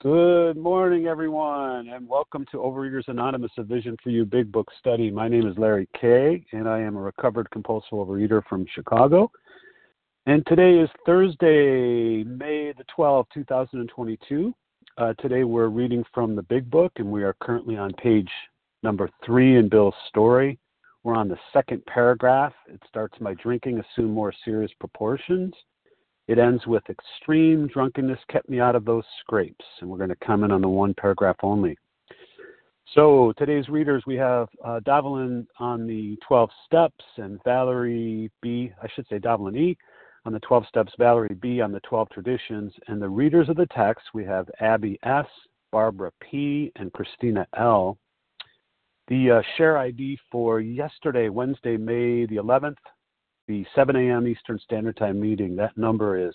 Good morning, everyone, and welcome to Overeaters Anonymous, a Vision for You Big Book Study. My name is Larry Kay, and I am a recovered compulsive overeater from Chicago. And today is Thursday, May the 12th, 2022. Uh, today we're reading from the Big Book, and we are currently on page number three in Bill's story. We're on the second paragraph. It starts My drinking assumed more serious proportions. It ends with extreme drunkenness kept me out of those scrapes. And we're going to comment on the one paragraph only. So today's readers, we have uh, on the 12 steps and Valerie B, I should say Davelin E on the 12 steps, Valerie B on the 12 traditions. And the readers of the text, we have Abby S, Barbara P, and Christina L. The uh, share ID for yesterday, Wednesday, May the 11th, the 7 a.m. Eastern Standard Time meeting, that number is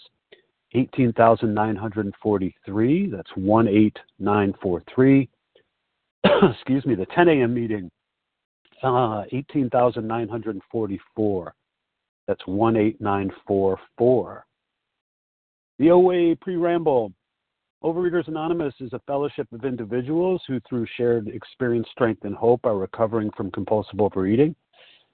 18,943. That's 18943. Excuse me, the 10 a.m. meeting, uh, 18,944. That's 18944. The OA Preamble. Overeaters Anonymous is a fellowship of individuals who, through shared experience, strength, and hope, are recovering from compulsive overeating.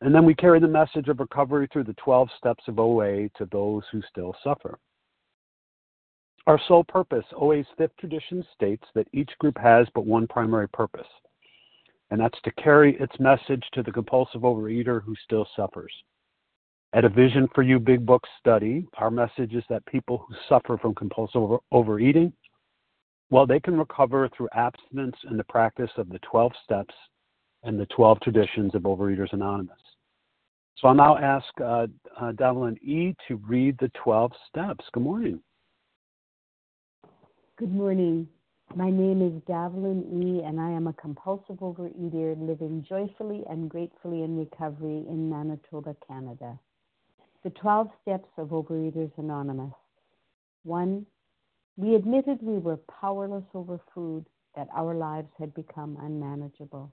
And then we carry the message of recovery through the 12 steps of OA to those who still suffer. Our sole purpose, OA's fifth tradition states that each group has but one primary purpose, and that's to carry its message to the compulsive overeater who still suffers. At a Vision for You Big Book study, our message is that people who suffer from compulsive over- overeating, well, they can recover through abstinence and the practice of the 12 steps and the 12 traditions of Overeaters Anonymous. So I'll now ask uh, uh, E. to read the 12 steps. Good morning. Good morning. My name is Davelin E., and I am a compulsive overeater living joyfully and gratefully in recovery in Manitoba, Canada. The 12 steps of Overeaters Anonymous. 1. We admitted we were powerless over food, that our lives had become unmanageable.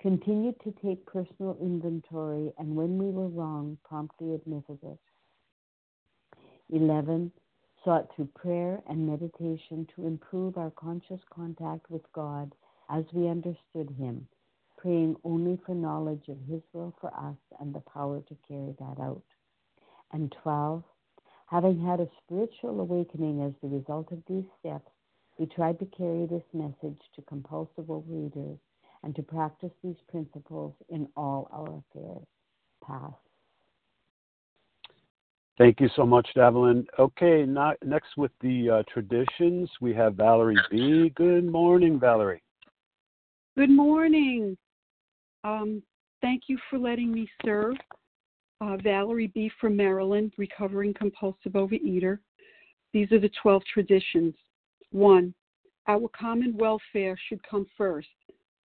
continued to take personal inventory, and when we were wrong, promptly admitted it. 11. Sought through prayer and meditation to improve our conscious contact with God as we understood Him, praying only for knowledge of His will for us and the power to carry that out. And 12. Having had a spiritual awakening as the result of these steps, we tried to carry this message to compulsive overeaters and to practice these principles in all our affairs. Pass. Thank you so much, Davelin. Okay, not, next with the uh, traditions, we have Valerie B. Good morning, Valerie. Good morning. Um, thank you for letting me serve. Uh, Valerie B. from Maryland, recovering compulsive overeater. These are the 12 traditions. One, our common welfare should come first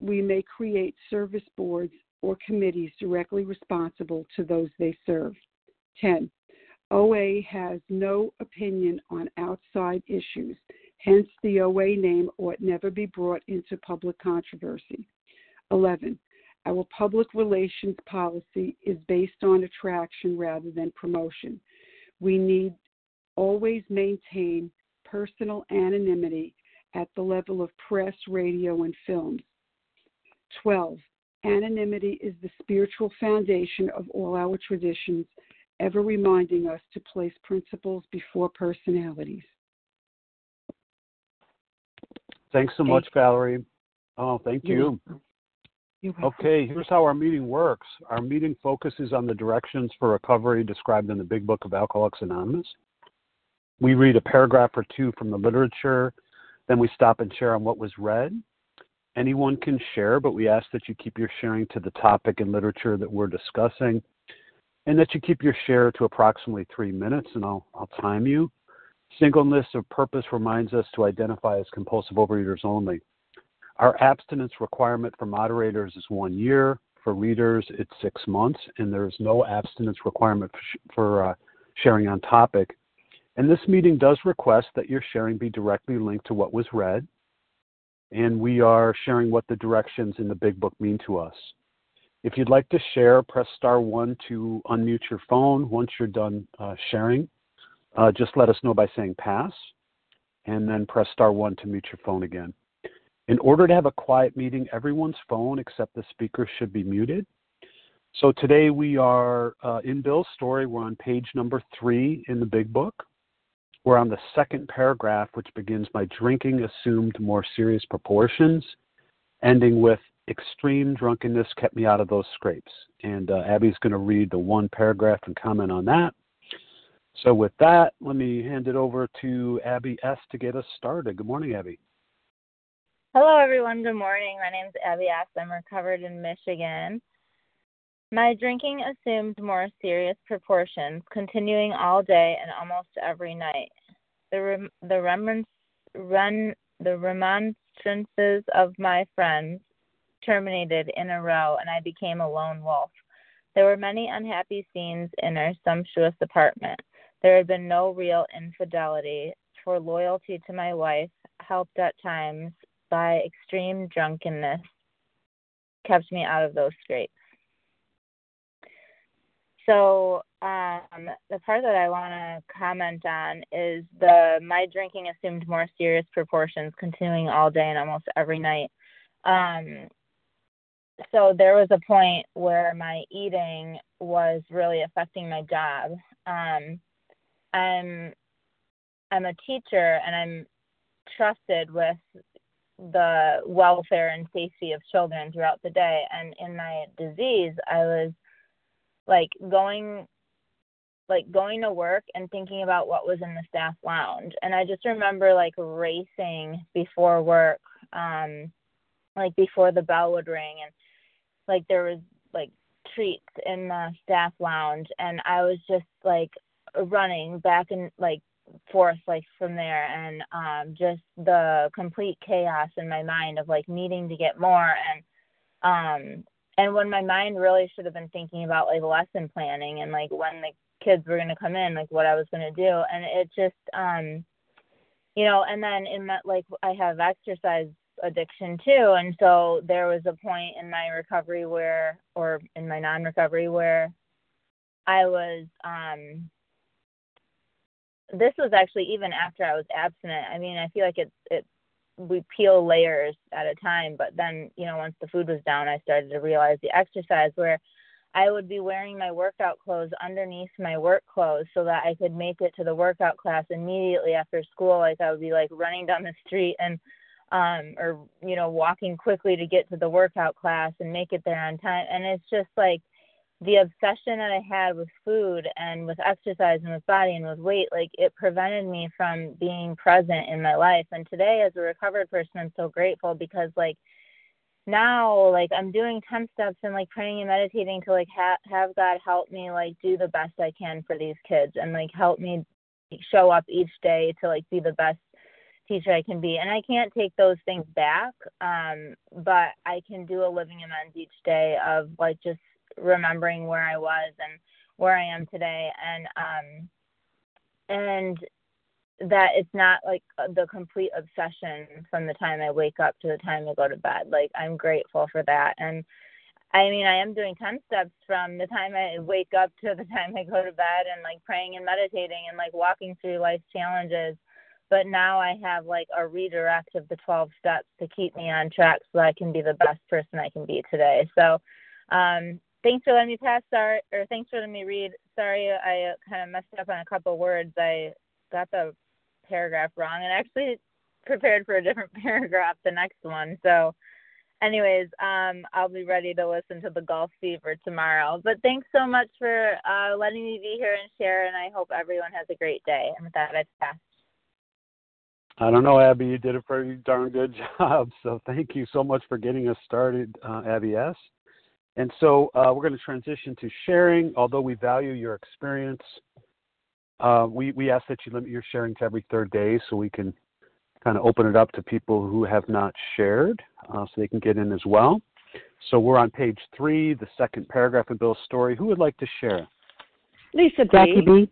we may create service boards or committees directly responsible to those they serve. 10. OA has no opinion on outside issues, hence, the OA name ought never be brought into public controversy. 11. Our public relations policy is based on attraction rather than promotion. We need always maintain personal anonymity at the level of press, radio, and films. 12. Anonymity is the spiritual foundation of all our traditions, ever reminding us to place principles before personalities. Thanks so much, Valerie. Oh, thank you. Okay, here's how our meeting works. Our meeting focuses on the directions for recovery described in the Big Book of Alcoholics Anonymous. We read a paragraph or two from the literature, then we stop and share on what was read. Anyone can share, but we ask that you keep your sharing to the topic and literature that we're discussing, and that you keep your share to approximately three minutes, and I'll, I'll time you. Singleness of purpose reminds us to identify as compulsive overeaters only. Our abstinence requirement for moderators is one year. For readers, it's six months, and there is no abstinence requirement for, sh- for uh, sharing on topic. And this meeting does request that your sharing be directly linked to what was read, and we are sharing what the directions in the Big Book mean to us. If you'd like to share, press star one to unmute your phone. Once you're done uh, sharing, uh, just let us know by saying pass, and then press star one to mute your phone again. In order to have a quiet meeting, everyone's phone except the speaker should be muted. So today we are uh, in Bill's story. We're on page number three in the big book. We're on the second paragraph, which begins by drinking assumed more serious proportions, ending with extreme drunkenness kept me out of those scrapes. And uh, Abby's going to read the one paragraph and comment on that. So, with that, let me hand it over to Abby S. to get us started. Good morning, Abby. Hello, everyone. Good morning. My name is Abby S. I'm recovered in Michigan. My drinking assumed more serious proportions, continuing all day and almost every night. The rem- the, rem- run- the remonstrances of my friends terminated in a row, and I became a lone wolf. There were many unhappy scenes in our sumptuous apartment. There had been no real infidelity, for loyalty to my wife, helped at times by extreme drunkenness kept me out of those scrapes. So um, the part that I want to comment on is the my drinking assumed more serious proportions, continuing all day and almost every night. Um, so there was a point where my eating was really affecting my job. Um, I'm I'm a teacher and I'm trusted with the welfare and safety of children throughout the day. And in my disease, I was like going like going to work and thinking about what was in the staff lounge. And i just remember like racing before work um like before the bell would ring and like there was like treats in the staff lounge. And i was just like running back and like forth like from there. And um just the complete chaos in my mind of like needing to get more and um and when my mind really should have been thinking about like lesson planning and like when the kids were going to come in like what I was going to do and it just um you know, and then in that, like, I have exercise addiction too. And so there was a point in my recovery where, or in my non recovery, where I was, um, this was actually even after I was abstinent. I mean, I feel like it, it, we peel layers at a time, but then, you know, once the food was down, I started to realize the exercise where I would be wearing my workout clothes underneath my work clothes so that I could make it to the workout class immediately after school. Like I would be like running down the street and um or you know walking quickly to get to the workout class and make it there on time and it's just like the obsession that I had with food and with exercise and with body and with weight, like it prevented me from being present in my life. And today, as a recovered person, I'm so grateful because, like, now, like, I'm doing 10 steps and like praying and meditating to like ha- have God help me, like, do the best I can for these kids and like help me show up each day to like be the best teacher I can be. And I can't take those things back, um, but I can do a living amends each day of like just remembering where I was and where I am today, and um, and that it's not like the complete obsession from the time I wake up to the time I go to bed. Like I'm grateful for that, and I mean I am doing ten steps from the time I wake up to the time I go to bed, and like praying and meditating and like walking through life's challenges but now I have like a redirect of the 12 steps to keep me on track so I can be the best person I can be today. So, um, thanks for letting me pass. Sorry, or thanks for letting me read. Sorry, I uh, kind of messed up on a couple words. I got the paragraph wrong and actually prepared for a different paragraph, the next one. So, anyways, um, I'll be ready to listen to the golf fever tomorrow. But thanks so much for uh, letting me be here and share, and I hope everyone has a great day. And with that, I pass. I don't know, Abby. You did a pretty darn good job. So thank you so much for getting us started, uh, Abby S. And so uh, we're going to transition to sharing. Although we value your experience, uh, we, we ask that you limit your sharing to every third day so we can kind of open it up to people who have not shared uh, so they can get in as well. So we're on page three, the second paragraph in Bill's story. Who would like to share? Lisa B. Jackie B.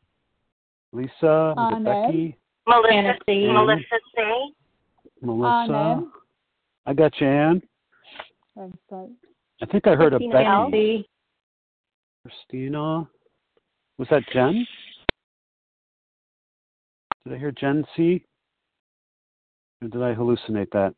Lisa, Becky, Melissa C. Melissa C. Melissa. I got you, Ann. I think I heard Christina a Becky. Christina. Was that Jen? Did I hear Jen C? Or did I hallucinate that?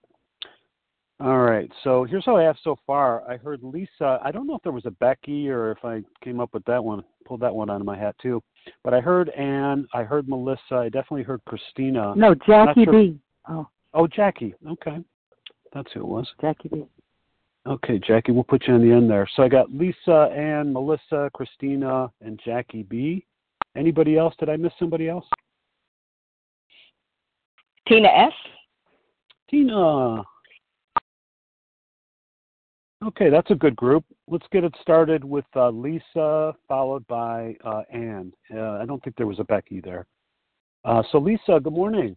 All right. So here's how I have so far. I heard Lisa. I don't know if there was a Becky or if I came up with that one, pulled that one out of my hat too. But I heard Anne. I heard Melissa. I definitely heard Christina. No, Jackie sure. B. Oh. Oh, Jackie. Okay. That's who it was. Jackie B. Okay, Jackie, we'll put you on the end there. So I got Lisa, Ann, Melissa, Christina, and Jackie B. Anybody else? Did I miss somebody else? Tina S. Tina. Okay, that's a good group. Let's get it started with uh, Lisa, followed by uh, Ann. Uh, I don't think there was a Becky there. Uh, so, Lisa, good morning.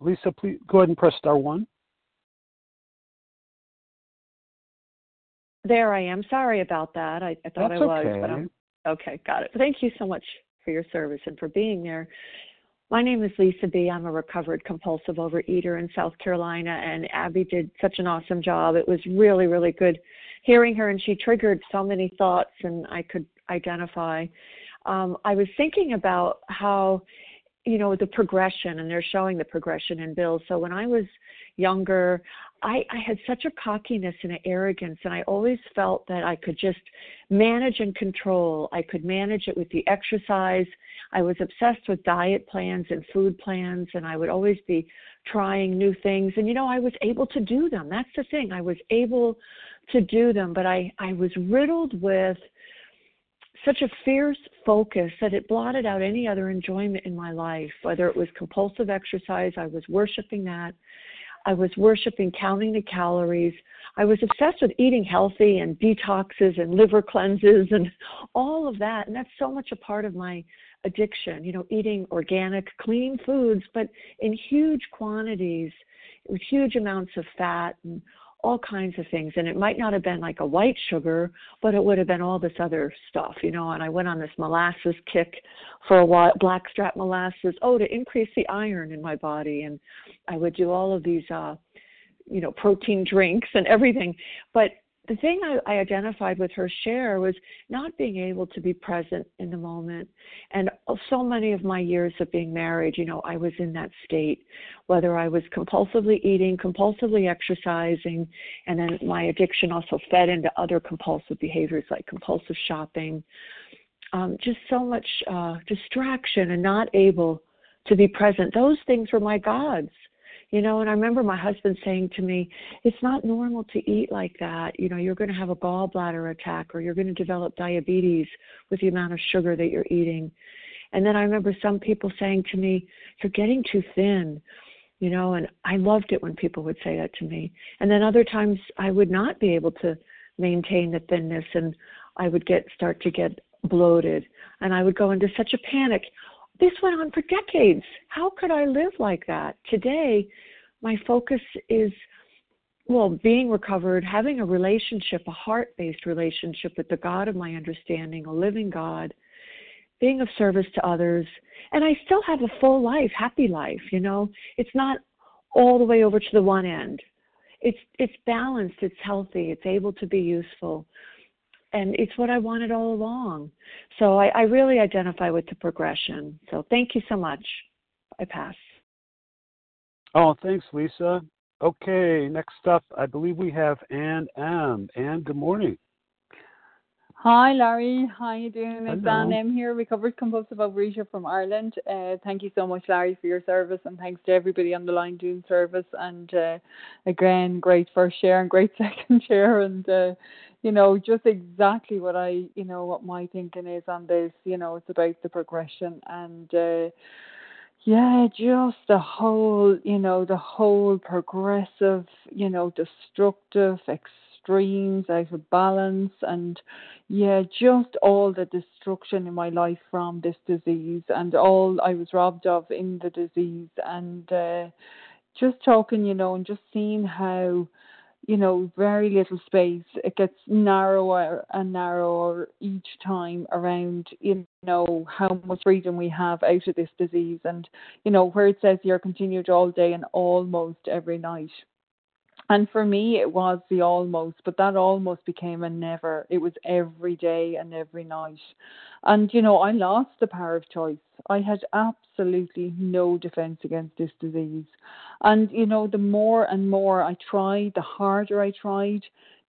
Lisa, please go ahead and press star one. There I am. Sorry about that. I, I thought That's I was, okay. but I'm okay. Got it. Thank you so much for your service and for being there. My name is Lisa B. I'm a recovered compulsive overeater in South Carolina, and Abby did such an awesome job. It was really, really good hearing her, and she triggered so many thoughts, and I could identify. Um, I was thinking about how you know the progression and they're showing the progression in bills. So when i was younger i i had such a cockiness and an arrogance and i always felt that i could just manage and control. I could manage it with the exercise. I was obsessed with diet plans and food plans and i would always be trying new things. And you know i was able to do them. That's the thing. I was able to do them but i i was riddled with such a fierce focus that it blotted out any other enjoyment in my life, whether it was compulsive exercise, I was worshiping that. I was worshiping counting the calories. I was obsessed with eating healthy and detoxes and liver cleanses and all of that. And that's so much a part of my addiction, you know, eating organic, clean foods, but in huge quantities with huge amounts of fat and all kinds of things. And it might not have been like a white sugar, but it would have been all this other stuff, you know. And I went on this molasses kick for a while, blackstrap molasses, oh, to increase the iron in my body. And I would do all of these, uh, you know, protein drinks and everything. But the thing I, I identified with her share was not being able to be present in the moment. And so many of my years of being married, you know, I was in that state, whether I was compulsively eating, compulsively exercising, and then my addiction also fed into other compulsive behaviors like compulsive shopping. Um, just so much uh, distraction and not able to be present. Those things were my gods you know and i remember my husband saying to me it's not normal to eat like that. You know you're going to have a gallbladder attack or you're going to develop diabetes with the amount of sugar that you're eating. And then i remember some people saying to me you're getting too thin. You know and i loved it when people would say that to me. And then other times i would not be able to maintain the thinness and i would get start to get bloated. And i would go into such a panic this went on for decades. How could I live like that? Today, my focus is well, being recovered, having a relationship, a heart based relationship with the God of my understanding, a living God, being of service to others. And I still have a full life, happy life, you know. It's not all the way over to the one end. It's it's balanced, it's healthy, it's able to be useful and it's what I wanted all along. So I, I really identify with the progression. So thank you so much. I pass. Oh, thanks, Lisa. Okay, next up, I believe we have Ann M. Ann, good morning. Hi, Larry. How you doing? It's Ann M here, recovered compulsive overeater from Ireland. Uh, thank you so much, Larry, for your service, and thanks to everybody on the line doing service. And uh, again, great first share and great second share, and uh, you know, just exactly what I, you know, what my thinking is on this. You know, it's about the progression and, uh, yeah, just the whole, you know, the whole progressive, you know, destructive, extremes, out of balance, and yeah, just all the destruction in my life from this disease and all I was robbed of in the disease, and uh, just talking, you know, and just seeing how you know, very little space. It gets narrower and narrower each time around, you know, how much freedom we have out of this disease. And, you know, where it says you're continued all day and almost every night. And for me, it was the almost, but that almost became a never. It was every day and every night. And, you know, I lost the power of choice. I had absolutely no defense against this disease. And, you know, the more and more I tried, the harder I tried,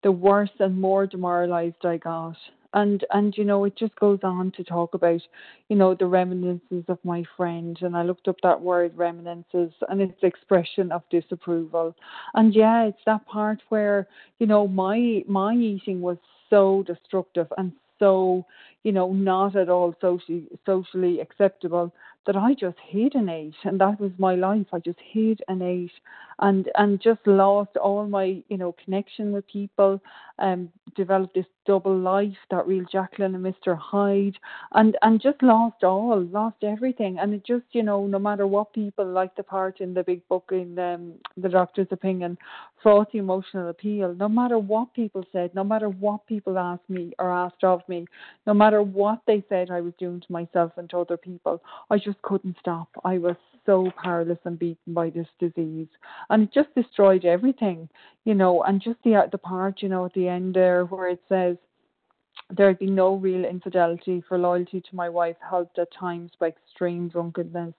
the worse and more demoralized I got and and you know it just goes on to talk about you know the reminiscences of my friend. And i looked up that word reminiscences and it's expression of disapproval. And yeah it's that part where you know my my eating was so destructive and so you know not at all socially socially acceptable that I just hid and ate, and that was my life. I just hid and ate, and and just lost all my you know connection with people, um, developed this double life, that real Jekyll and Mr. Hyde, and and just lost all, lost everything, and it just you know no matter what people like the part in the big book in um, the doctor's opinion, fraught emotional appeal. No matter what people said, no matter what people asked me or asked of me, no matter what they said I was doing to myself and to other people, I just couldn't stop. I was so powerless and beaten by this disease, and it just destroyed everything, you know. And just the the part, you know, at the end there where it says there'd be no real infidelity for loyalty to my wife helped at times by extreme drunkenness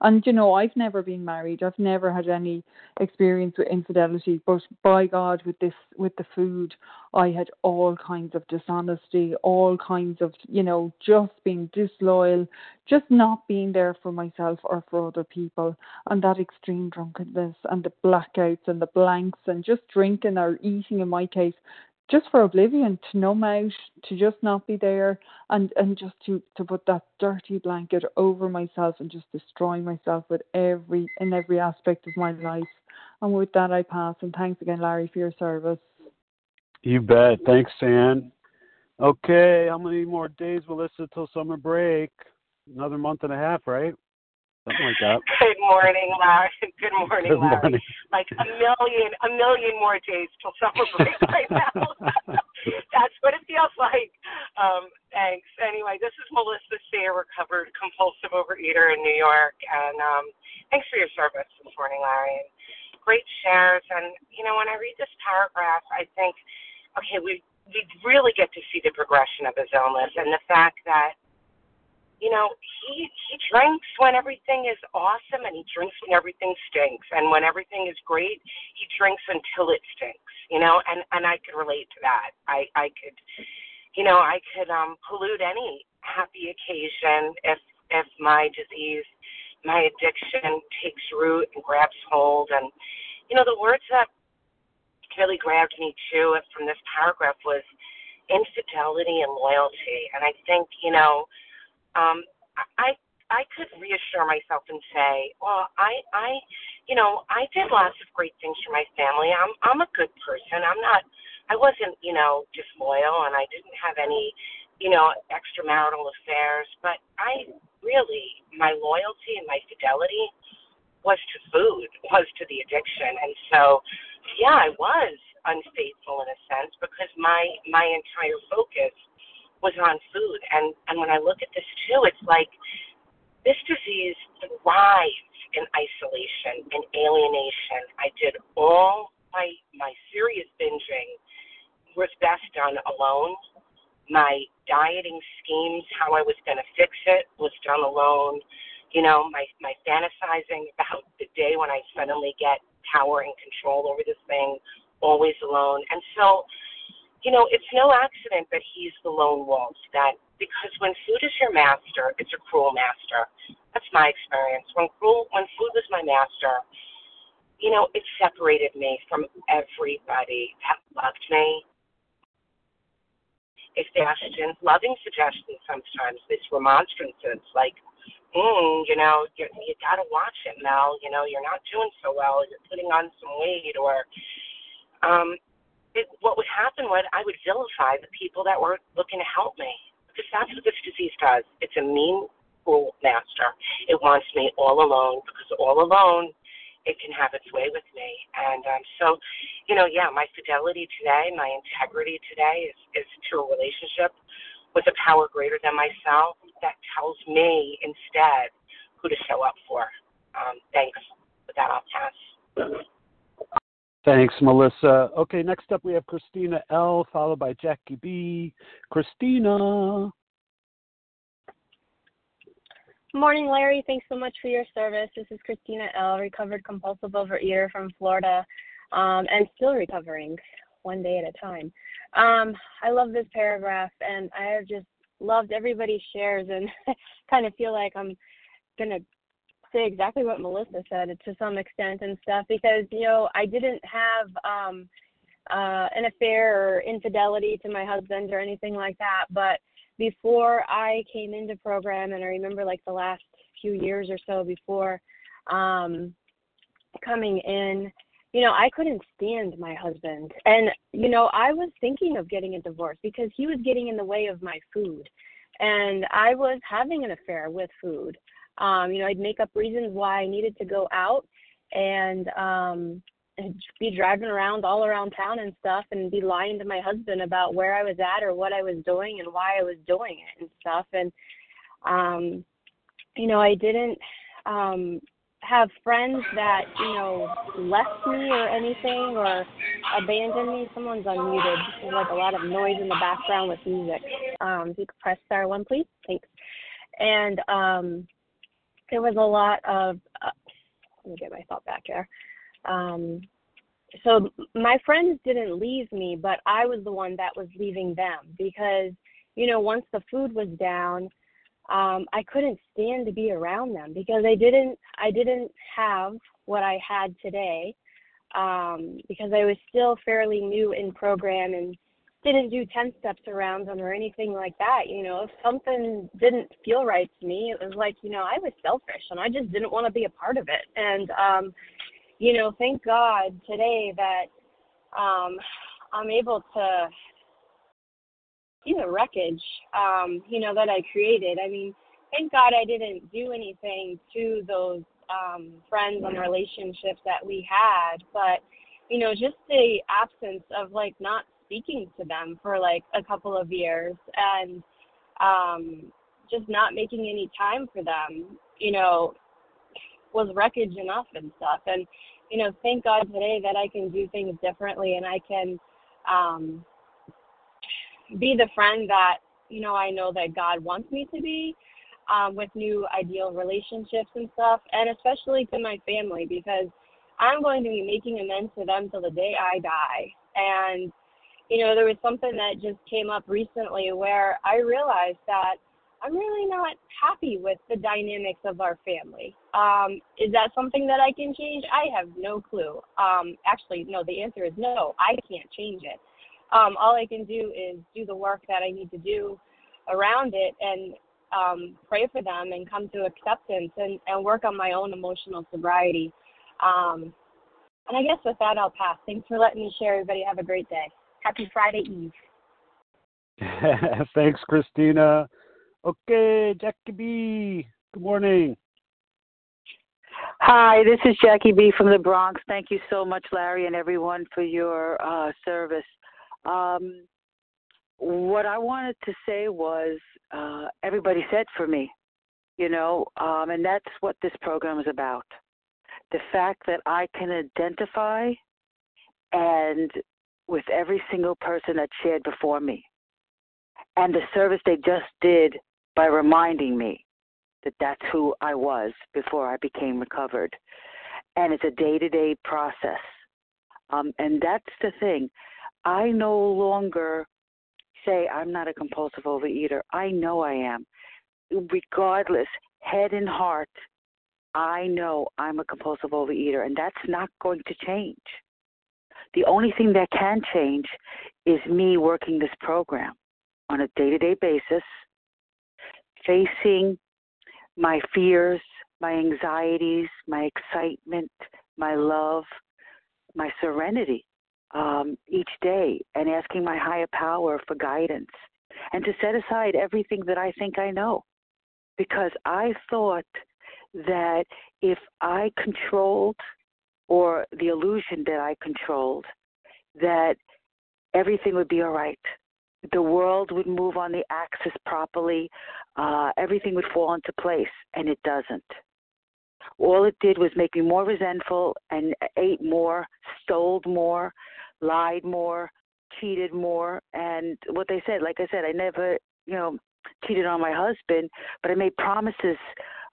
and you know, I've never been married. I've never had any experience with infidelity. But by God, with this, with the food, I had all kinds of dishonesty, all kinds of, you know, just being disloyal, just not being there for myself or for other people, and that extreme drunkenness and the blackouts and the blanks and just drinking or eating in my case just for oblivion, to numb out, to just not be there, and and just to to put that dirty blanket over myself and just destroy myself with every in every aspect of my life. And with that, I pass. And thanks again, Larry, for your service. You bet. Thanks, Ann. Okay, how many more days, Melissa, till summer break? Another month and a half, right? Something like that. Good morning, Larry. Good morning, Good Larry. morning. Like a million, a million more days till summer break right now. That's what it feels like. Um, thanks. Anyway, this is Melissa C, a recovered compulsive overeater in New York, and um, thanks for your service this morning, Larry. And great shares. And you know, when I read this paragraph, I think, okay, we we really get to see the progression of his illness and the fact that you know, he he drinks when everything is awesome and he drinks when everything stinks. And when everything is great, he drinks until it stinks, you know, and, and I could relate to that. I, I could you know, I could um pollute any happy occasion if if my disease, my addiction takes root and grabs hold and you know, the words that really grabbed me too from this paragraph was infidelity and loyalty. And I think, you know, um, I I could reassure myself and say, well, I I, you know, I did lots of great things for my family. I'm I'm a good person. I'm not. I wasn't, you know, disloyal, and I didn't have any, you know, extramarital affairs. But I really, my loyalty and my fidelity was to food, was to the addiction, and so, yeah, I was unfaithful in a sense because my my entire focus was on food. And and when I look at this too, it's like this disease thrives in isolation and alienation. I did all my my serious binging was best done alone. My dieting schemes, how I was going to fix it, was done alone. You know, my my fantasizing about the day when I suddenly get power and control over this thing, always alone. And so you know, it's no accident that he's the lone wolf. That because when food is your master, it's a cruel master. That's my experience. When cruel, when food was my master, you know, it separated me from everybody that loved me. If suggestions, loving suggestions sometimes, these remonstrances like, mm, you know, you, you got to watch it, Mel. You know, you're not doing so well. You're putting on some weight, or um, it, what would happen was I would vilify the people that were looking to help me because that's what this disease does. It's a mean, cruel master. It wants me all alone because all alone it can have its way with me. And um, so, you know, yeah, my fidelity today, my integrity today is, is to a relationship with a power greater than myself that tells me instead who to show up for. Um, thanks. With that, I'll pass. Thanks, Melissa. Okay, next up we have Christina L, followed by Jackie B. Christina. Morning, Larry. Thanks so much for your service. This is Christina L, recovered compulsive overeater from Florida, um, and still recovering one day at a time. Um, I love this paragraph, and I have just loved everybody's shares, and kind of feel like I'm gonna exactly what Melissa said to some extent and stuff because you know I didn't have um uh an affair or infidelity to my husband or anything like that but before I came into program and I remember like the last few years or so before um coming in you know I couldn't stand my husband. And you know I was thinking of getting a divorce because he was getting in the way of my food. And I was having an affair with food um, you know, I'd make up reasons why I needed to go out and um be driving around all around town and stuff and be lying to my husband about where I was at or what I was doing and why I was doing it and stuff. And um you know I didn't um have friends that you know left me or anything or abandoned me. Someone's unmuted. There's like a lot of noise in the background with music. Um if you could press star one please. Thanks. And um there was a lot of uh, let me get my thought back here. Um, so my friends didn't leave me, but I was the one that was leaving them because you know once the food was down, um, I couldn't stand to be around them because I didn't I didn't have what I had today um, because I was still fairly new in program and didn't do 10 steps around them or anything like that. You know, if something didn't feel right to me, it was like, you know, I was selfish and I just didn't want to be a part of it. And, um, you know, thank God today that um, I'm able to see the wreckage, um, you know, that I created. I mean, thank God I didn't do anything to those um, friends and relationships that we had, but you know, just the absence of like not speaking to them for like a couple of years and um, just not making any time for them, you know, was wreckage enough and stuff. And you know, thank God today that I can do things differently and I can um, be the friend that you know I know that God wants me to be um, with new ideal relationships and stuff, and especially to my family because I'm going to be making amends to them till the day I die. And you know, there was something that just came up recently where I realized that I'm really not happy with the dynamics of our family. Um, is that something that I can change? I have no clue. Um, actually, no, the answer is no, I can't change it. Um, all I can do is do the work that I need to do around it and um, pray for them and come to acceptance and, and work on my own emotional sobriety. Um, and I guess with that, I'll pass. Thanks for letting me share, everybody. Have a great day. Happy Friday Eve. Thanks, Christina. Okay, Jackie B. Good morning. Hi, this is Jackie B from the Bronx. Thank you so much, Larry, and everyone for your uh, service. Um, what I wanted to say was uh, everybody said for me, you know, um, and that's what this program is about. The fact that I can identify and with every single person that shared before me, and the service they just did by reminding me that that's who I was before I became recovered. And it's a day to day process. Um, and that's the thing. I no longer say I'm not a compulsive overeater. I know I am. Regardless, head and heart, I know I'm a compulsive overeater, and that's not going to change. The only thing that can change is me working this program on a day to day basis, facing my fears, my anxieties, my excitement, my love, my serenity um, each day, and asking my higher power for guidance, and to set aside everything that I think I know. Because I thought that if I controlled, or the illusion that I controlled, that everything would be all right. The world would move on the axis properly, uh, everything would fall into place, and it doesn't. All it did was make me more resentful and ate more, stole more, lied more, cheated more, and what they said, like I said, I never, you know, cheated on my husband, but I made promises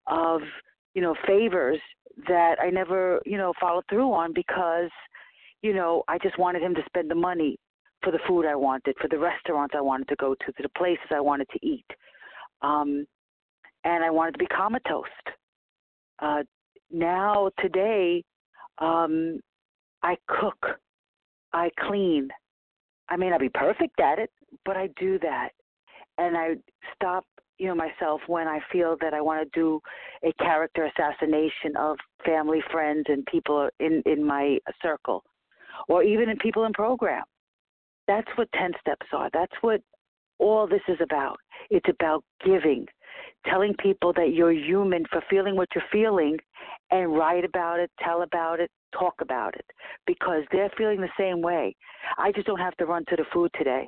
of, you know, favors that I never, you know, followed through on because, you know, I just wanted him to spend the money for the food I wanted, for the restaurants I wanted to go to, to the places I wanted to eat. Um, and I wanted to be comatose. Uh, now, today, um, I cook, I clean. I may not be perfect at it, but I do that. And I stop, you know, myself when I feel that I want to do a character assassination of family, friends, and people in in my circle, or even in people in program. That's what 10 steps are. That's what all this is about. It's about giving, telling people that you're human for feeling what you're feeling and write about it, tell about it, talk about it because they're feeling the same way. I just don't have to run to the food today.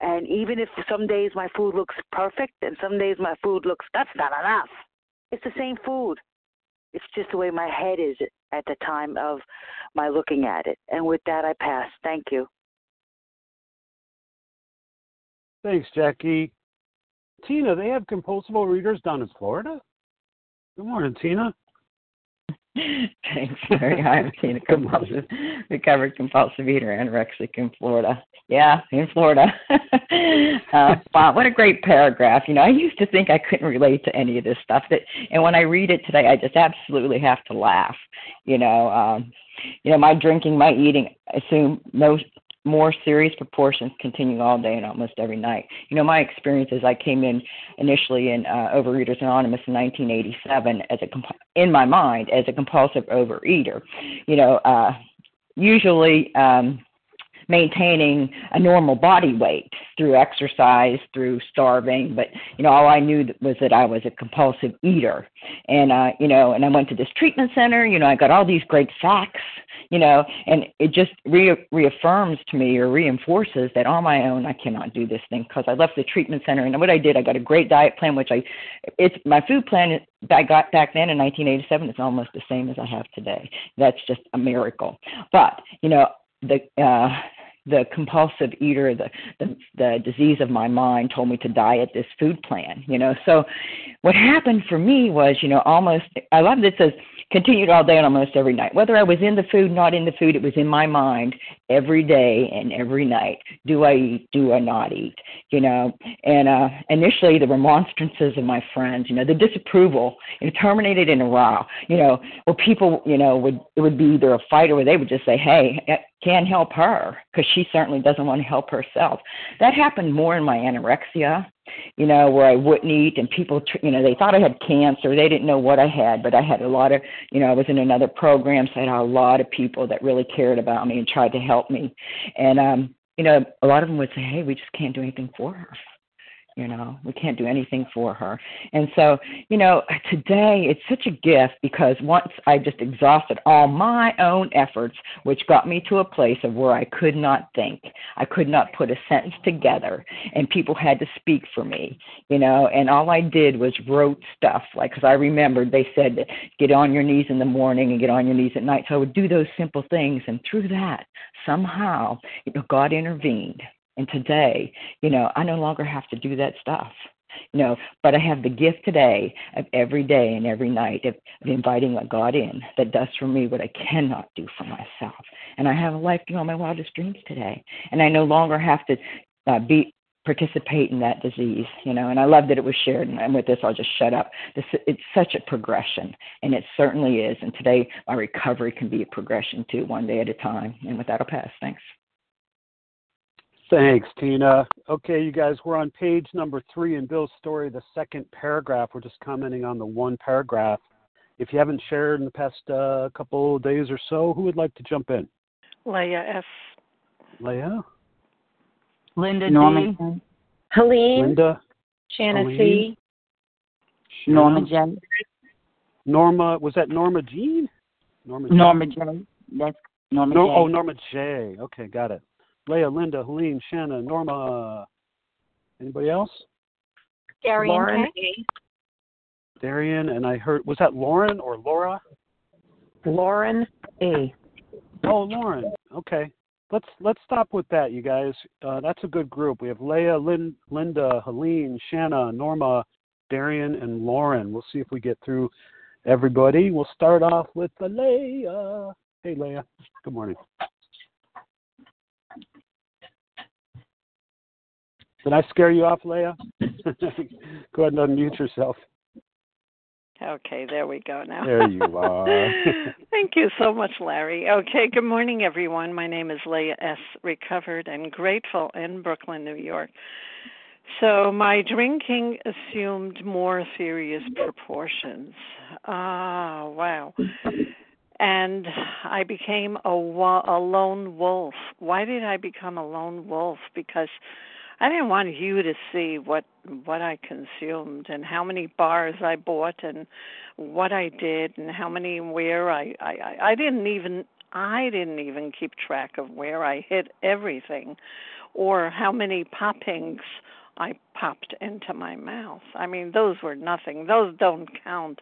And even if some days my food looks perfect and some days my food looks, that's not enough. It's the same food. It's just the way my head is at the time of my looking at it. And with that, I pass. Thank you. Thanks, Jackie. Tina, they have compulsive readers down in Florida? Good morning, Tina. Thanks, Mary. I'm Tina, compulsive, recovered compulsive eater, anorexic in Florida. Yeah, in Florida. uh, wow, what a great paragraph. You know, I used to think I couldn't relate to any of this stuff, that, and when I read it today, I just absolutely have to laugh. You know, um, you know, my drinking, my eating I assume no more serious proportions continuing all day and almost every night. You know, my experience is I came in initially in uh, Overeaters Anonymous in 1987 as a comp- in my mind as a compulsive overeater. You know, uh, usually um, maintaining a normal body weight through exercise, through starving. But you know, all I knew was that I was a compulsive eater, and uh, you know, and I went to this treatment center. You know, I got all these great facts. You know, and it just re- reaffirms to me or reinforces that on my own I cannot do this thing because I left the treatment center and what I did I got a great diet plan which I it's my food plan I got back then in 1987 is almost the same as I have today. That's just a miracle. But you know the uh, the compulsive eater, the, the the disease of my mind told me to diet this food plan, you know. So what happened for me was, you know, almost I love this says continued all day and almost every night. Whether I was in the food, not in the food, it was in my mind every day and every night. Do I eat? Do I not eat? You know, and uh initially the remonstrances of my friends, you know, the disapproval, it terminated in a row. You know, where people, you know, would it would be either a fight or they would just say, Hey, can't help her because she certainly doesn't want to help herself. That happened more in my anorexia you know, where I wouldn't eat, and people, you know, they thought I had cancer. They didn't know what I had, but I had a lot of, you know, I was in another program, so I had a lot of people that really cared about me and tried to help me. And, um, you know, a lot of them would say, "Hey, we just can't do anything for her." You know we can't do anything for her. And so you know today it's such a gift because once i just exhausted all my own efforts which got me to a place of where i could not think i could not put a sentence together and people had to speak for me you know and all i did was wrote stuff. Like because i remembered they said get on your knees in the morning and get on your knees at night. So i would do those simple things and through that somehow you know god intervened and today, you know, I no longer have to do that stuff. You know, but I have the gift today of every day and every night of, of inviting a God in that does for me what I cannot do for myself. And I have a life beyond my wildest dreams today. And I no longer have to uh, be participate in that disease, you know, and I love that it was shared. And with this, I'll just shut up. This, it's such a progression, and it certainly is. And today, my recovery can be a progression too, one day at a time. And with that, I'll pass. Thanks. Thanks, Tina. Okay, you guys, we're on page number three in Bill's story, the second paragraph. We're just commenting on the one paragraph. If you haven't shared in the past uh, couple of days or so, who would like to jump in? Leah F. Leah? Linda Norman. D. Helene. Linda? Shanna C. Norma J. Norma, was that Norma Jean? Norma J. Norma J. That's Norma no, J. Oh, Norma J. Okay, got it. Leah, Linda, Helene, Shanna, Norma. Anybody else? Darian Lauren K. Darian, and I heard, was that Lauren or Laura? Lauren A. Oh, Lauren. Okay. Let's let's stop with that, you guys. Uh, that's a good group. We have Leah, Lynn, Linda, Helene, Shanna, Norma, Darian, and Lauren. We'll see if we get through everybody. We'll start off with Leah. Hey, Leah. Good morning. Did I scare you off, Leah? Go ahead and unmute yourself. Okay, there we go now. There you are. Thank you so much, Larry. Okay, good morning, everyone. My name is Leah S. Recovered and grateful in Brooklyn, New York. So, my drinking assumed more serious proportions. Ah, wow. And I became a, a lone wolf. Why did I become a lone wolf? Because I didn't want you to see what what I consumed and how many bars I bought and what I did and how many where I I I didn't even I didn't even keep track of where I hit everything or how many poppings I popped into my mouth. I mean, those were nothing. Those don't count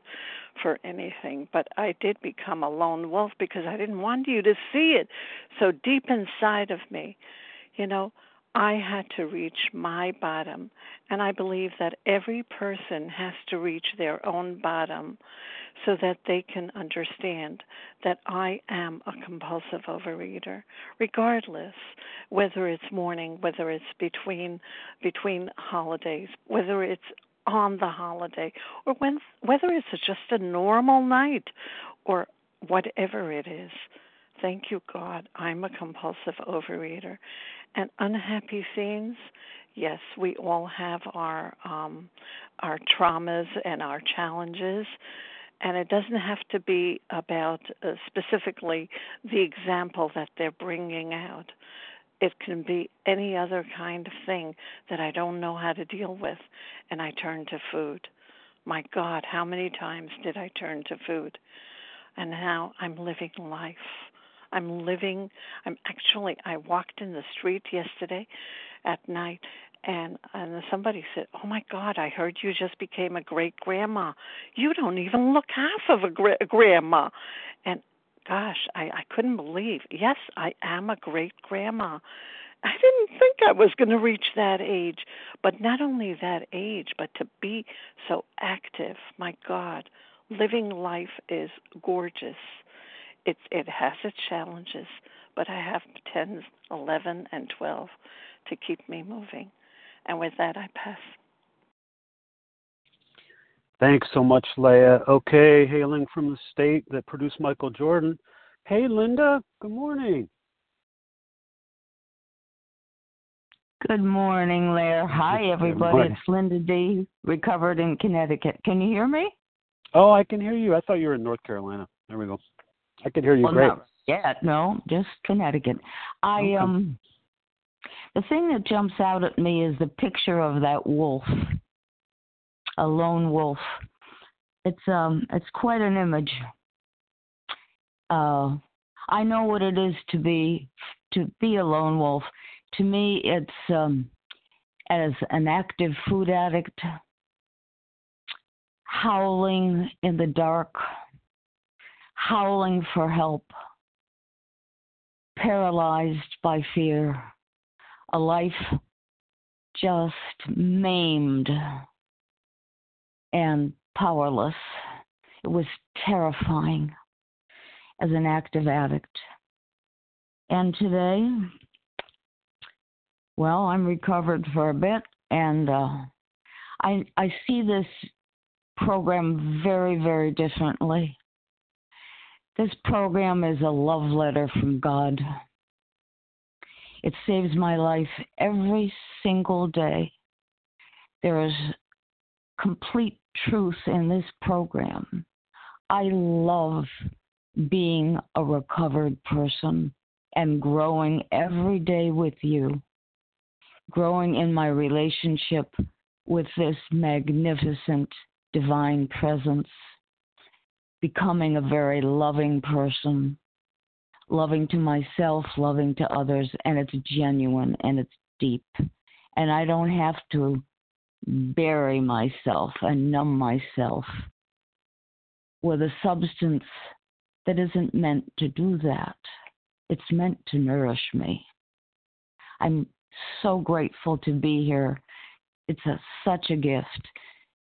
for anything. But I did become a lone wolf because I didn't want you to see it so deep inside of me. You know, I had to reach my bottom. And I believe that every person has to reach their own bottom so that they can understand that I am a compulsive overeater, regardless whether it's morning, whether it's between between holidays, whether it's on the holiday, or when whether it's just a normal night or whatever it is. Thank you, God. I'm a compulsive overeater. And unhappy scenes, yes, we all have our um, our traumas and our challenges, and it doesn't have to be about uh, specifically the example that they're bringing out. it can be any other kind of thing that I don't know how to deal with, and I turn to food. My God, how many times did I turn to food? And now I'm living life. I'm living, I'm actually, I walked in the street yesterday at night and and somebody said, "Oh my God, I heard you just became a great grandma. You don't even look half of a, gra- grandma." And gosh, I I couldn't believe. Yes, I am a great grandma. I didn't think I was going to reach that age, but not only that age, but to be so active. My God, living life is gorgeous. It's it has its challenges, but I have 10, 11, and 12 to keep me moving. And with that, I pass. Thanks so much, Leah. Okay, hailing from the state that produced Michael Jordan. Hey, Linda. Good morning. Good morning, Leah. Hi, everybody. It's Linda D. Recovered in Connecticut. Can you hear me? Oh, I can hear you. I thought you were in North Carolina. There we go. I can hear you well, great. Not yet, no, just Connecticut. I Okay. um the thing that jumps out at me is the picture of that wolf. A lone wolf. It's um it's quite an image. Uh I know what it is to be to be a lone wolf. To me it's um as an active food addict howling in the dark, howling for help, paralyzed by fear, a life just maimed and powerless. It was terrifying as an active addict. And today, well, I'm recovered for a bit, and uh, I I see this program very, very differently. This program is a love letter from God. It saves my life every single day. There is complete truth in this program. I love being a recovered person and growing every day with you, growing in my relationship with this magnificent divine presence, becoming a very loving person, loving to myself, loving to others, and it's genuine and it's deep. And I don't have to bury myself and numb myself with a substance that isn't meant to do that. It's meant to nourish me. I'm so grateful to be here. It's a, such a gift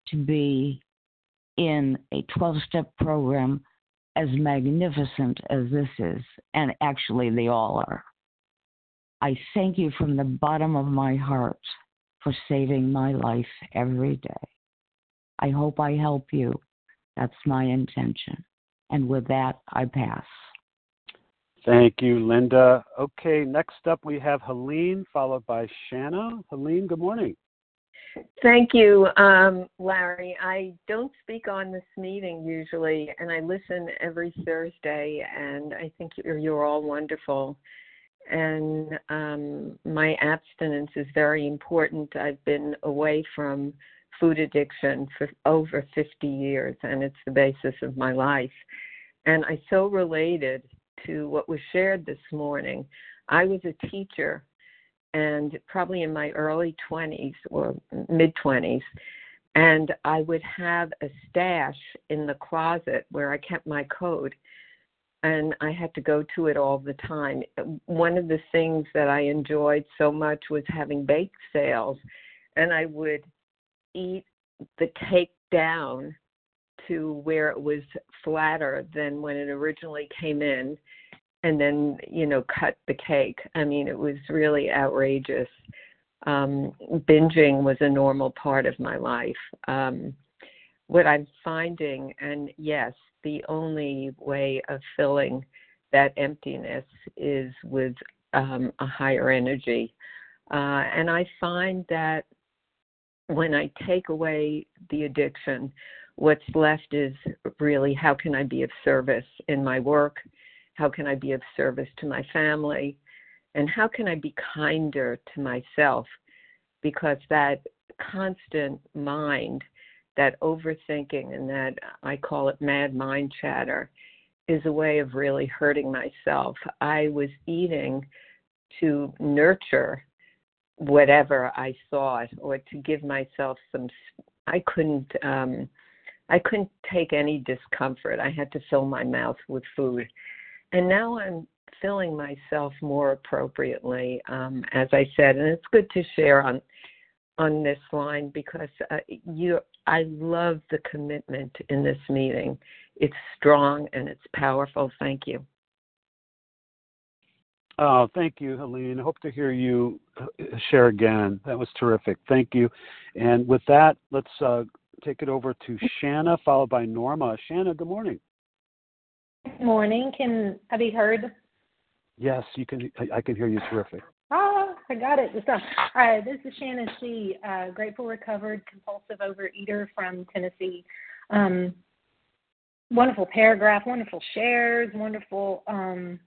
to be in a 12 step program as magnificent as this is, and actually they all are. I thank you from the bottom of my heart for saving my life every day. I hope I help you. That's my intention. And with that, I pass. Thank you, Linda. Okay, next up we have Helene, followed by Shanna. Helene, good morning. Thank you, um, Larry. I don't speak on this meeting usually, and I listen every Thursday, and I think you're, you're all wonderful. And um, my abstinence is very important. I've been away from food addiction for over 50 years, and it's the basis of my life. And I so related to what was shared this morning. I was a teacher and probably in my early 20s or mid 20s and I would have a stash in the closet where I kept my code and I had to go to it all the time. One of the things that I enjoyed so much was having bake sales and I would eat the cake down to where it was flatter than when it originally came in and then you know cut the cake. I mean it was really outrageous. Um binging was a normal part of my life. Um what i'm finding and yes the only way of filling that emptiness is with um a higher energy. Uh and i find that when i take away the addiction what's left is really how can i be of service in my work how can I be of service to my family? And how can I be kinder to myself? Because that constant mind, that overthinking, and that I call it mad mind chatter, is a way of really hurting myself. I was eating to nurture whatever I thought or to give myself some I couldn't um I couldn't take any discomfort. I had to fill my mouth with food. And now I'm filling myself more appropriately um as I said and it's good to share on on this line because uh, you I love the commitment in this meeting. It's strong and it's powerful. Thank you. Oh, thank you, Helene. Hope to hear you uh, share again. That was terrific. Thank you. And with that, let's uh, take it over to Shanna, followed by Norma. Shanna, good morning. Good morning. Can I be heard? Yes, you can. I, can hear you terrific. Ah, I got it. All right, this is Shannon C. Uh, grateful, recovered, compulsive overeater from Tennessee. Um, wonderful paragraph, wonderful shares, wonderful um,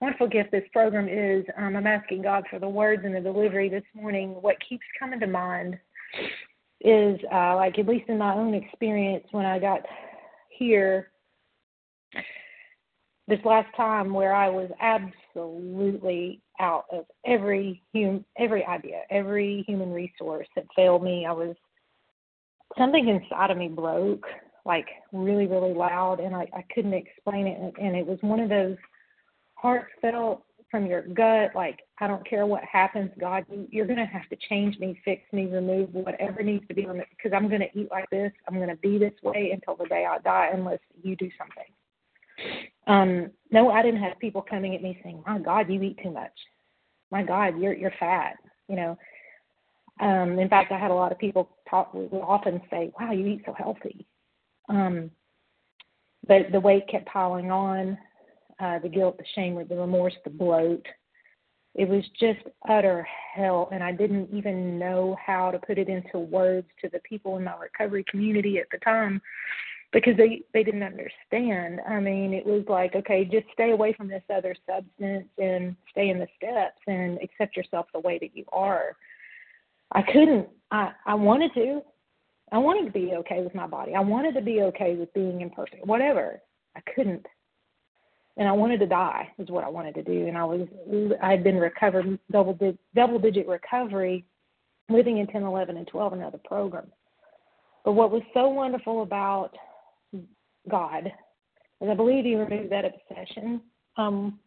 wonderful gift this program is. Um, I'm asking God for the words and the delivery this morning. What keeps coming to mind is, uh, like, at least in my own experience when I got here this last time, where I was absolutely out of every hum- every idea, every human resource that failed me. I was something inside of me broke, like really, really loud, and I, I couldn't explain it. And, it was one of those heartfelt from your gut, like, I don't care what happens, God, you, you're going to have to change me, fix me, remove whatever needs to be removed because I'm going to eat like this. I'm going to be this way until the day I die unless you do something. Um, no, I didn't have people coming at me saying, "My God, you eat too much. My God, you're you're fat." You know. Um, in fact, I had a lot of people talk would often say, "Wow, you eat so healthy." Um, but the weight kept piling on uh, the guilt, the shame, the remorse, the bloat. It was just utter hell, and I didn't even know how to put it into words to the people in my recovery community at the time because they they didn't understand. I mean, it was like, okay, just stay away from this other substance and stay in the steps and accept yourself the way that you are. I couldn't. I I wanted to. I wanted to be okay with my body. I wanted to be okay with being imperfect. Whatever. I couldn't and I wanted to die is what I wanted to do. And I was I had been recovered double digit double digit recovery, living in 10, 11, and 12 and other programs. But what was so wonderful about God is I believe He removed that obsession. Um,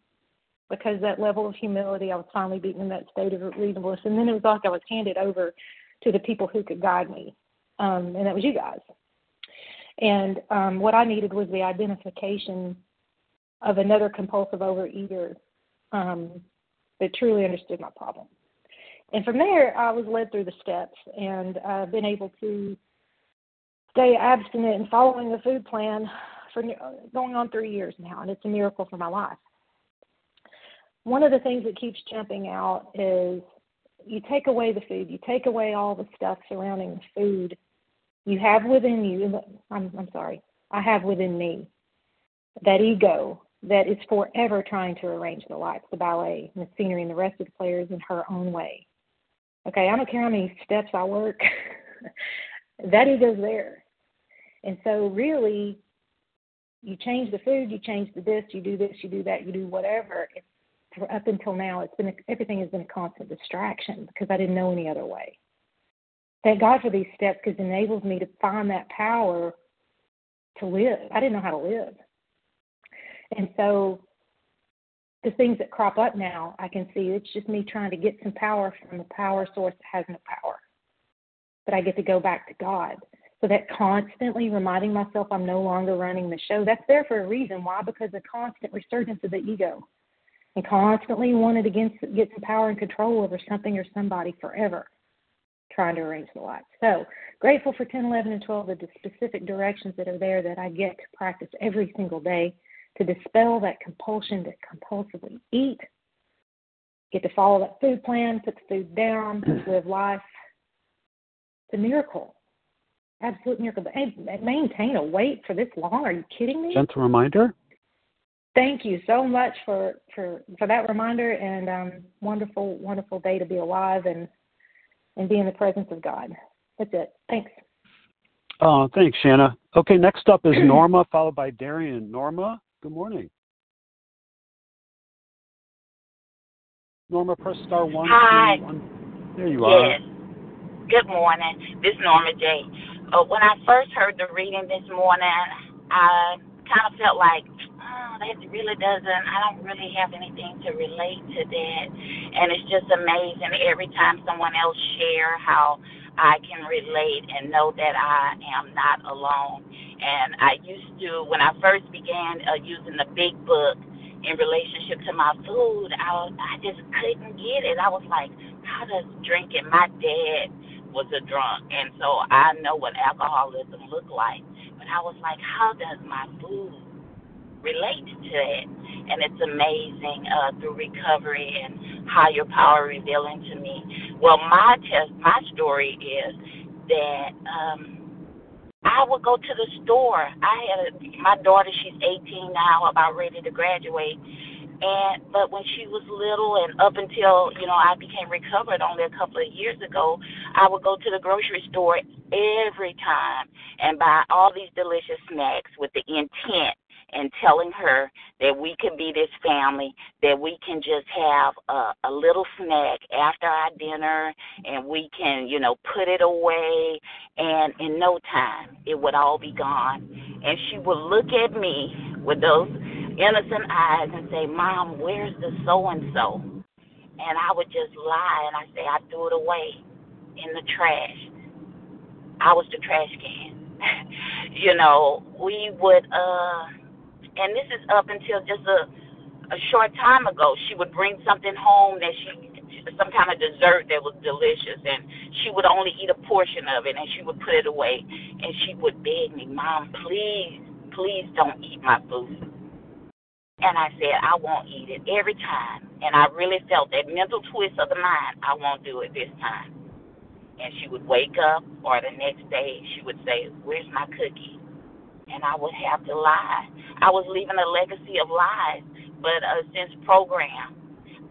because that level of humility, I was finally beaten in that state of reasonableness, and then it was like I was handed over to the people who could guide me, um, and that was you guys. And um, what I needed was the identification of another compulsive overeater um, that truly understood my problem. And from there, I was led through the steps and I've been able to stay abstinent and following the food plan for going on three years now, and it's a miracle for my life. One of the things that keeps jumping out is you take away the food, you take away all the stuff surrounding the food. You have within you, I'm, I'm sorry, I have within me that ego that is forever trying to arrange the lights, the ballet, and the scenery, and the rest of the players in her own way. Okay, I don't care how many steps I work, that ego's there. And so, really, you change the food, you change the this, you do this, you do that, you do whatever. It's, up until now, it's been everything has been a constant distraction because I didn't know any other way. Thank God for these steps because it enables me to find that power to live. I didn't know how to live. And so the things that crop up now, I can see it's just me trying to get some power from a power source that has no power. But I get to go back to God. So that constantly reminding myself I'm no longer running the show, that's there for a reason. Why? Because the constant resurgence of the ego and constantly wanted to get, get some power and control over something or somebody forever, trying to arrange the life. So grateful for 10, 11, and 12, the specific directions that are there that I get to practice every single day to dispel that compulsion to compulsively eat, get to follow that food plan, put the food down, live life. It's a miracle. Absolute miracle. And maintain a weight for this long. Are you kidding me? Gentle reminder thank you so much for for for that reminder and um wonderful wonderful day to be alive and and be in the presence of God. That's it. Thanks. Oh, thanks, Shanna. Okay, next up is Norma, followed by Darian. Norma, good morning. Norma, press star one. Hi. Two, one. There you are. Yes. Good morning. This is Norma J. Uh, when I first heard the reading this morning, I kind of felt like, oh, that really doesn't, I don't really have anything to relate to that. And it's just amazing every time someone else share how I can relate and know that I am not alone. And I used to, when I first began uh, using the big book in relationship to my food, I, I just couldn't get it. I was like, how does drinking? My dad was a drunk, and so I know what alcoholism looked like. But I was like, how does my food relate to that? And it's amazing uh, through recovery and higher power revealing to me. Well, my test, my story is that um, I would go to the store. I had a, my daughter; she's 18 now, about ready to graduate. And but when she was little, and up until you know I became recovered only a couple of years ago, I would go to the grocery store every time and buy all these delicious snacks with the intent and telling her that we can be this family, that we can just have a, a little snack after our dinner and we can, you know, put it away and in no time it would all be gone. And she would look at me with those innocent eyes and say, Mom, where's the so and so? And I would just lie and I say, I threw it away in the trash. I was the trash can. you know, we would uh and this is up until just a a short time ago. She would bring something home that she some kind of dessert that was delicious and she would only eat a portion of it and she would put it away and she would beg me, Mom, please, please don't eat my food. And I said, I won't eat it every time. And I really felt that mental twist of the mind, I won't do it this time. And she would wake up, or the next day, she would say, Where's my cookie? And I would have to lie. I was leaving a legacy of lies. But uh, since program,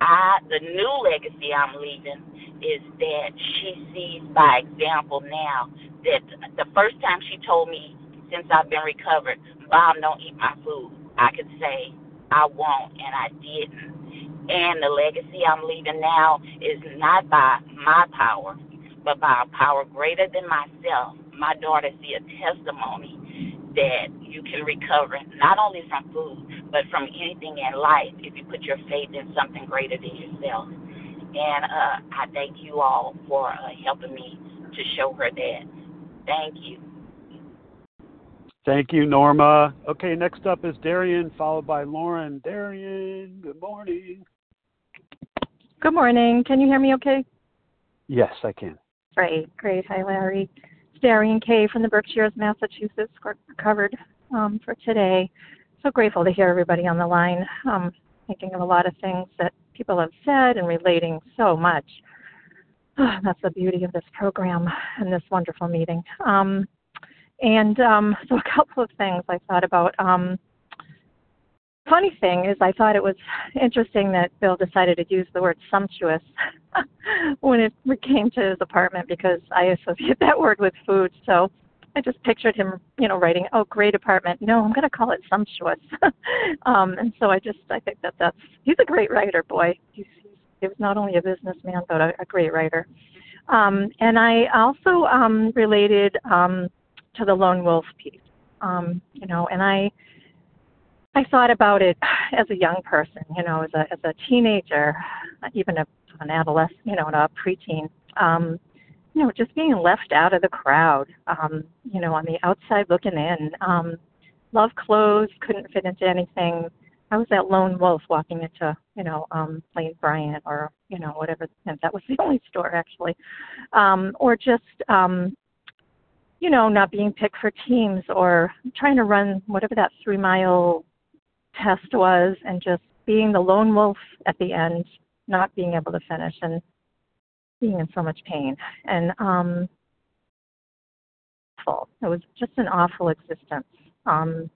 I the new legacy I'm leaving is that she sees by example now that the first time she told me since I've been recovered, Mom, don't eat my food. I could say, I won't, and I didn't. And the legacy I'm leaving now is not by my power, but by a power greater than myself. My daughter see a testimony that you can recover not only from food, but from anything in life if you put your faith in something greater than yourself. And uh, I thank you all for uh, helping me to show her that. Thank you. Thank you, Norma. Okay, next up is Darian, followed by Lauren. Darian, good morning. Good morning. Can you hear me okay? Yes, I can. Great, great. Hi, Larry. It's Darian Kay from the Berkshires, Massachusetts, covered um, for today. So grateful to hear everybody on the line. Um, thinking of a lot of things that people have said and relating so much. Oh, that's the beauty of this program and this wonderful meeting. Um, and um, so a couple of things I thought about. Um, funny thing is, I thought it was interesting that Bill decided to use the word sumptuous when it came to his apartment because I associate that word with food. So I just pictured him, you know, writing, "Oh, great apartment." No, I'm going to call it sumptuous. um, and so I just, I think that that's he's a great writer, boy. He's, he's not only a businessman but a, a great writer. Um, and I also um, related um, to the lone wolf piece. Um, you know, and I I thought about it as a young person, you know, as a as a teenager, even a, an adolescent, you know, a preteen. Um, you know, just being left out of the crowd, um, you know, on the outside looking in. Um, love clothes, couldn't fit into anything. I was that lone wolf walking into, you know, um, Lane Bryant or, you know, whatever. And that was the only store actually. Um, or just, um, you know, not being picked for teams or trying to run whatever that three mile test was and just being the lone wolf at the end, not being able to finish and being in so much pain. And um it was just an awful existence. Um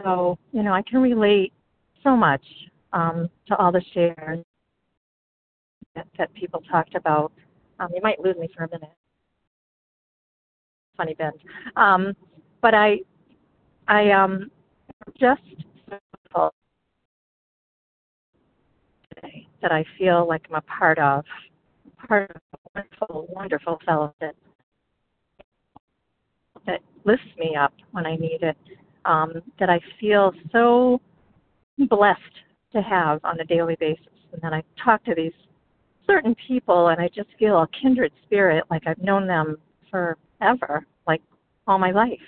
so, you know, I can relate so much um, to all the shares that, that people talked about. Um, you might lose me for a minute. Funny bend. Um, but I, I um, just today that I feel like I'm a part of, part of a wonderful, wonderful fellowship that lifts me up when I need it. Um, that I feel so blessed to have on a daily basis. And then I talk to these certain people and I just feel a kindred spirit, like I've known them forever, like all my life.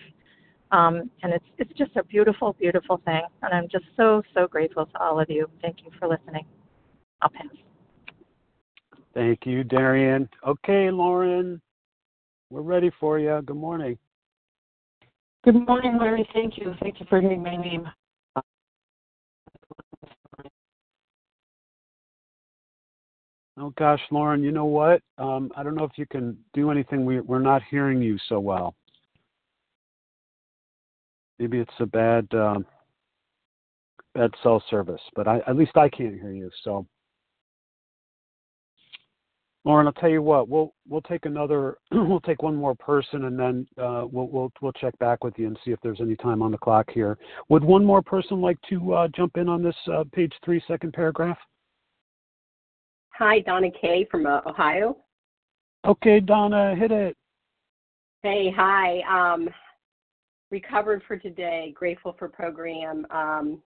Um, and it's it's just a beautiful, beautiful thing. And I'm just so, so grateful to all of you. Thank you for listening. I'll pass. Thank you, Darian. Okay, Lauren, we're ready for you. Good morning. Good morning, Larry. Thank you. Thank you for hearing my name. Oh gosh, Lauren, you know what? Um, I don't know if you can do anything. We, we're not hearing you so well. Maybe it's a bad um, bad cell service, but I, at least I can't hear you. So, Lauren, I'll tell you what. We'll we'll take another. we'll take one more person, and then uh, we'll we'll we'll check back with you and see if there's any time on the clock here. Would one more person like to uh, jump in on this uh, page three, second paragraph? Hi, Donna Kay from uh, Ohio. Okay, Donna, hit it. Hey, hi. Um, recovered for today. Grateful for program. Um,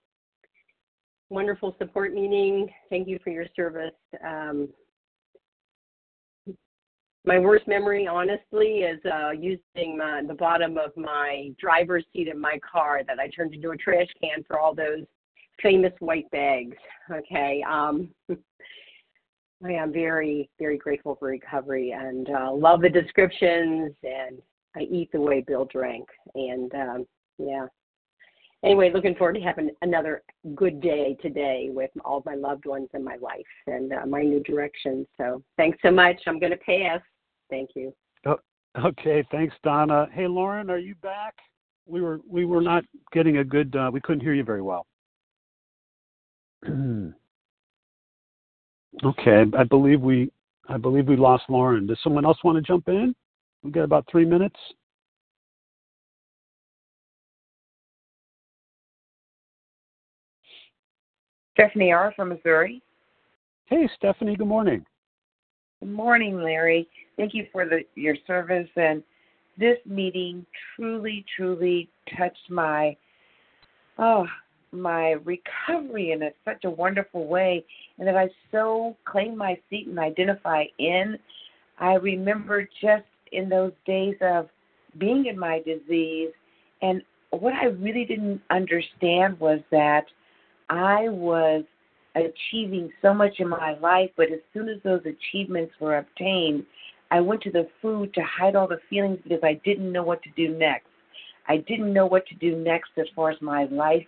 wonderful support meeting. Thank you for your service. Um, my worst memory, honestly, is uh, using my, the bottom of my driver's seat in my car that I turned into a trash can for all those famous white bags. Okay. Um, I am very, very grateful for recovery and uh, love the descriptions. And I eat the way Bill drank. And um, yeah. Anyway, looking forward to having another good day today with all my loved ones in my life and uh, my new direction. So thanks so much. I'm going to pass. Thank you. Oh, okay, thanks, Donna. Hey, Lauren, are you back? We were we were not getting a good. Uh, we couldn't hear you very well. Okay, I believe we I believe we lost Lauren. Does someone else want to jump in? We've got about three minutes. Stephanie R. from Missouri. Hey, Stephanie. Good morning. Good morning, Larry. Thank you for the, your service and this meeting truly, truly touched my oh my recovery in a, such a wonderful way, and that I so claim my seat and identify in. I remember just in those days of being in my disease, and what I really didn't understand was that I was achieving so much in my life, but as soon as those achievements were obtained, I went to the food to hide all the feelings because I didn't know what to do next. I didn't know what to do next as far as my life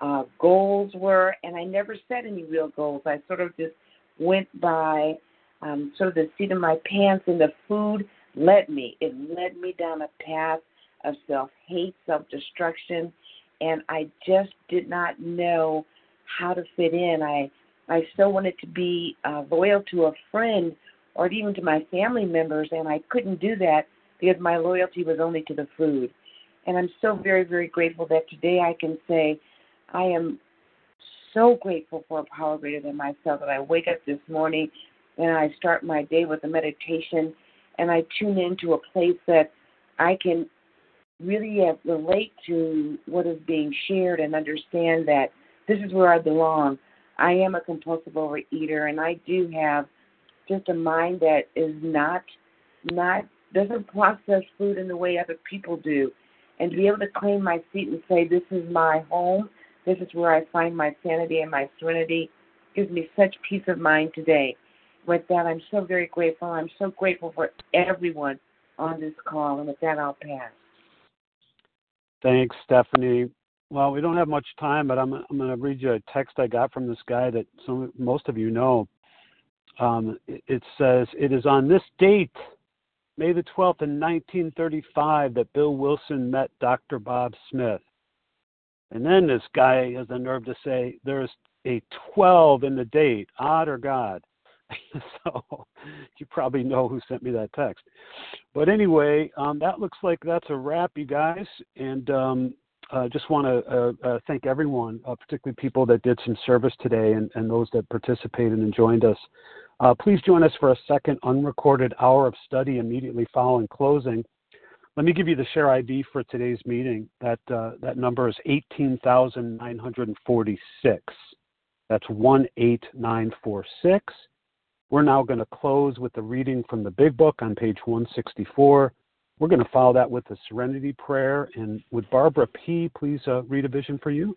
uh, goals were, and I never set any real goals. I sort of just went by um, sort of the seat of my pants, and the food led me. It led me down a path of self hate, self destruction, and I just did not know how to fit in. I I so wanted to be uh, loyal to a friend or even to my family members, and I couldn't do that because my loyalty was only to the food. And I'm so very, very grateful that today I can say, I am so grateful for a power greater than myself that I wake up this morning and I start my day with a meditation and I tune into a place that I can really uh, relate to what is being shared and understand that this is where I belong. I am a compulsive overeater and I do have just a mind that is not not doesn't process food in the way other people do. And to be able to claim my seat and say, This is my home this is where I find my sanity and my serenity. gives me such peace of mind today. With that, I'm so very grateful. I'm so grateful for everyone on this call. And with that, I'll pass. Thanks, Stephanie. Well, we don't have much time, but I'm I'm going to read you a text I got from this guy that some most of you know. Um, it, it says it is on this date, May the 12th in 1935, that Bill Wilson met Dr. Bob Smith. And then this guy has the nerve to say there's a 12 in the date, odd or God. so you probably know who sent me that text. But anyway, um, that looks like that's a wrap, you guys. And um, uh, just want to uh, uh, thank everyone, uh, particularly people that did some service today and, and those that participated and joined us. Uh, please join us for a second unrecorded hour of study immediately following closing. Let me give you the share ID for today's meeting. That uh, that number is 18,946. That's 18946. We're now going to close with the reading from the Big Book on page 164. We're going to follow that with the Serenity Prayer. And would Barbara P. please uh, read a vision for you?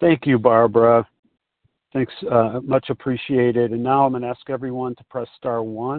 Thank you, Barbara. Thanks, uh, much appreciated. And now I'm going to ask everyone to press star one